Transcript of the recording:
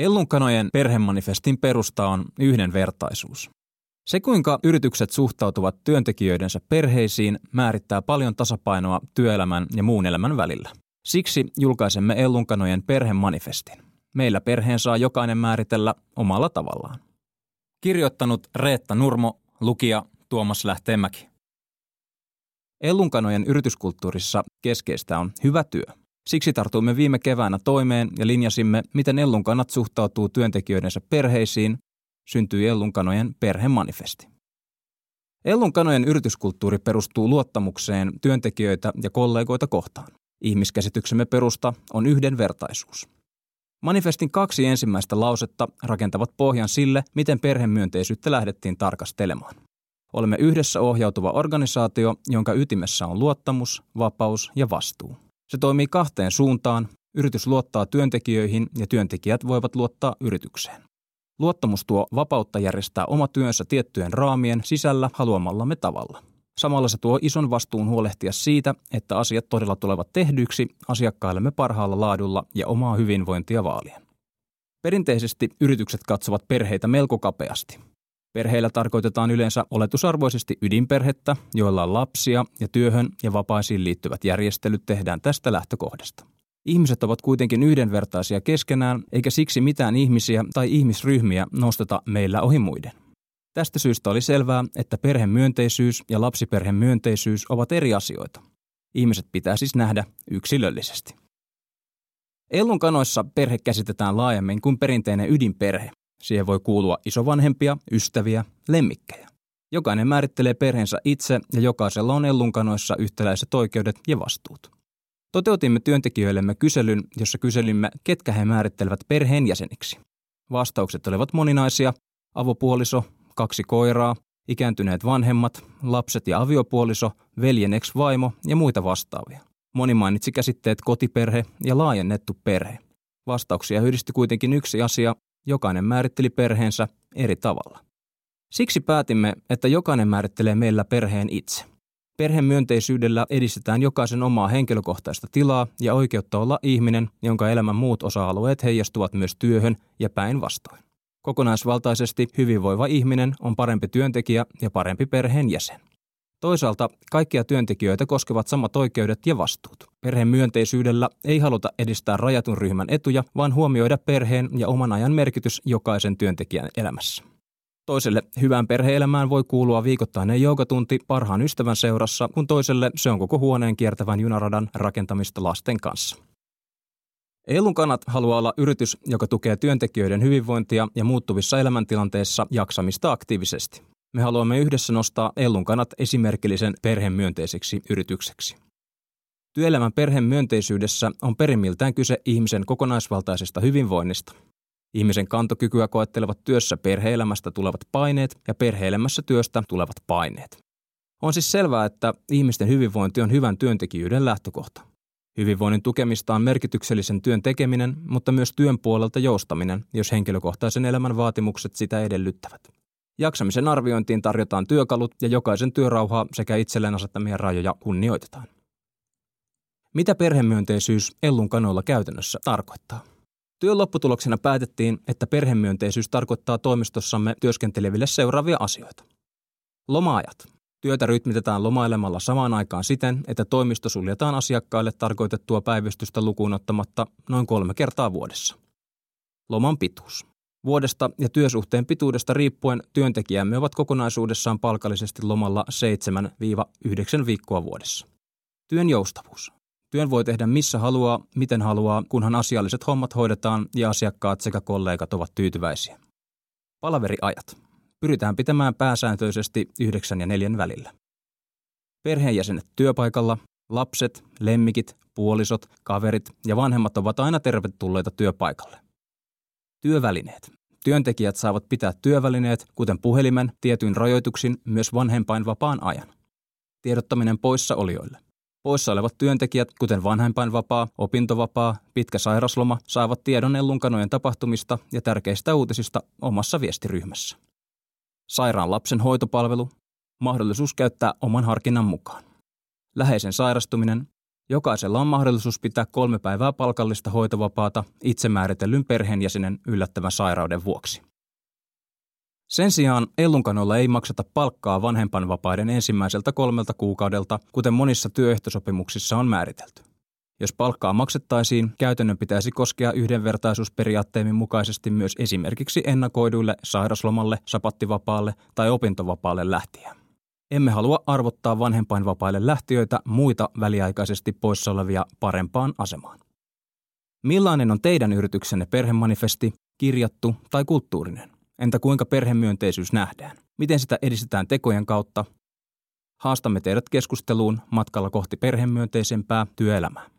Ellunkanojen perhemanifestin perusta on yhdenvertaisuus. Se, kuinka yritykset suhtautuvat työntekijöidensä perheisiin, määrittää paljon tasapainoa työelämän ja muun elämän välillä. Siksi julkaisemme Ellunkanojen perhemanifestin. Meillä perheen saa jokainen määritellä omalla tavallaan. Kirjoittanut Reetta Nurmo, lukija Tuomas Lähteenmäki. Ellunkanojen yrityskulttuurissa keskeistä on hyvä työ. Siksi tartuimme viime keväänä toimeen ja linjasimme, miten Ellunkanat suhtautuu työntekijöidensä perheisiin, syntyi Ellunkanojen perhemanifesti. Ellunkanojen yrityskulttuuri perustuu luottamukseen työntekijöitä ja kollegoita kohtaan. Ihmiskäsityksemme perusta on yhdenvertaisuus. Manifestin kaksi ensimmäistä lausetta rakentavat pohjan sille, miten perhemyönteisyyttä lähdettiin tarkastelemaan. Olemme yhdessä ohjautuva organisaatio, jonka ytimessä on luottamus, vapaus ja vastuu. Se toimii kahteen suuntaan. Yritys luottaa työntekijöihin ja työntekijät voivat luottaa yritykseen. Luottamus tuo vapautta järjestää oma työnsä tiettyjen raamien sisällä haluamallamme tavalla. Samalla se tuo ison vastuun huolehtia siitä, että asiat todella tulevat tehdyiksi asiakkaillemme parhaalla laadulla ja omaa hyvinvointia vaalien. Perinteisesti yritykset katsovat perheitä melko kapeasti. Perheillä tarkoitetaan yleensä oletusarvoisesti ydinperhettä, joilla on lapsia ja työhön ja vapaisiin liittyvät järjestelyt tehdään tästä lähtökohdasta. Ihmiset ovat kuitenkin yhdenvertaisia keskenään, eikä siksi mitään ihmisiä tai ihmisryhmiä nosteta meillä ohi muiden. Tästä syystä oli selvää, että perhemyönteisyys ja lapsiperhemyönteisyys ovat eri asioita. Ihmiset pitää siis nähdä yksilöllisesti. Ellun kanoissa perhe käsitetään laajemmin kuin perinteinen ydinperhe. Siihen voi kuulua isovanhempia, ystäviä, lemmikkejä. Jokainen määrittelee perheensä itse ja jokaisella on ellunkanoissa yhtäläiset oikeudet ja vastuut. Toteutimme työntekijöillemme kyselyn, jossa kyselimme, ketkä he määrittelevät perheenjäseniksi. Vastaukset olivat moninaisia. Avopuoliso, kaksi koiraa, ikääntyneet vanhemmat, lapset ja aviopuoliso, veljen ex-vaimo ja muita vastaavia. Moni mainitsi käsitteet kotiperhe ja laajennettu perhe. Vastauksia yhdisti kuitenkin yksi asia, jokainen määritteli perheensä eri tavalla. Siksi päätimme, että jokainen määrittelee meillä perheen itse. Perhemyönteisyydellä edistetään jokaisen omaa henkilökohtaista tilaa ja oikeutta olla ihminen, jonka elämän muut osa-alueet heijastuvat myös työhön ja päinvastoin. Kokonaisvaltaisesti hyvinvoiva ihminen on parempi työntekijä ja parempi perheenjäsen. Toisaalta kaikkia työntekijöitä koskevat samat oikeudet ja vastuut. Perheen myönteisyydellä ei haluta edistää rajatun ryhmän etuja, vaan huomioida perheen ja oman ajan merkitys jokaisen työntekijän elämässä. Toiselle hyvään perheelämään voi kuulua viikoittainen joogatunti parhaan ystävän seurassa, kun toiselle se on koko huoneen kiertävän junaradan rakentamista lasten kanssa. Eilun kannat haluaa olla yritys, joka tukee työntekijöiden hyvinvointia ja muuttuvissa elämäntilanteissa jaksamista aktiivisesti. Me haluamme yhdessä nostaa Ellun kanat esimerkillisen perhemyönteiseksi yritykseksi. Työelämän perhemyönteisyydessä on perimmiltään kyse ihmisen kokonaisvaltaisesta hyvinvoinnista. Ihmisen kantokykyä koettelevat työssä perheelämästä tulevat paineet ja perheelämässä työstä tulevat paineet. On siis selvää, että ihmisten hyvinvointi on hyvän työntekijyyden lähtökohta. Hyvinvoinnin tukemista on merkityksellisen työn tekeminen, mutta myös työn puolelta joustaminen, jos henkilökohtaisen elämän vaatimukset sitä edellyttävät. Jaksamisen arviointiin tarjotaan työkalut ja jokaisen työrauhaa sekä itselleen asettamia rajoja kunnioitetaan. Mitä perhemyönteisyys Ellun kanoilla käytännössä tarkoittaa? Työn lopputuloksena päätettiin, että perhemyönteisyys tarkoittaa toimistossamme työskenteleville seuraavia asioita. Lomaajat. Työtä rytmitetään lomailemalla samaan aikaan siten, että toimisto suljetaan asiakkaille tarkoitettua päivystystä lukuun ottamatta noin kolme kertaa vuodessa. Loman pituus. Vuodesta ja työsuhteen pituudesta riippuen työntekijämme ovat kokonaisuudessaan palkallisesti lomalla 7-9 viikkoa vuodessa. Työn joustavuus. Työn voi tehdä missä haluaa, miten haluaa, kunhan asialliset hommat hoidetaan ja asiakkaat sekä kollegat ovat tyytyväisiä. Palaveriajat. Pyritään pitämään pääsääntöisesti 9 ja 4 välillä. Perheenjäsenet työpaikalla, lapset, lemmikit, puolisot, kaverit ja vanhemmat ovat aina tervetulleita työpaikalle. Työvälineet. Työntekijät saavat pitää työvälineet, kuten puhelimen, tietyin rajoituksin myös vanhempainvapaan ajan. Tiedottaminen poissa olijoille. Poissa olevat työntekijät, kuten vanhempainvapaa, opintovapaa, pitkä sairasloma, saavat tiedon ellunkanojen tapahtumista ja tärkeistä uutisista omassa viestiryhmässä. Sairaan lapsen hoitopalvelu, mahdollisuus käyttää oman harkinnan mukaan. Läheisen sairastuminen Jokaisella on mahdollisuus pitää kolme päivää palkallista hoitovapaata itsemääritellyn perheenjäsenen yllättävän sairauden vuoksi. Sen sijaan ellunkanolla ei makseta palkkaa vanhempanvapaiden ensimmäiseltä kolmelta kuukaudelta, kuten monissa työehtosopimuksissa on määritelty. Jos palkkaa maksettaisiin, käytännön pitäisi koskea yhdenvertaisuusperiaatteemme mukaisesti myös esimerkiksi ennakoiduille sairaslomalle, sapattivapaalle tai opintovapaalle lähtiä. Emme halua arvottaa vanhempainvapaille lähtiöitä muita väliaikaisesti poissa olevia parempaan asemaan. Millainen on teidän yrityksenne perhemanifesti, kirjattu tai kulttuurinen? Entä kuinka perhemyönteisyys nähdään? Miten sitä edistetään tekojen kautta? Haastamme teidät keskusteluun matkalla kohti perhemyönteisempää työelämää.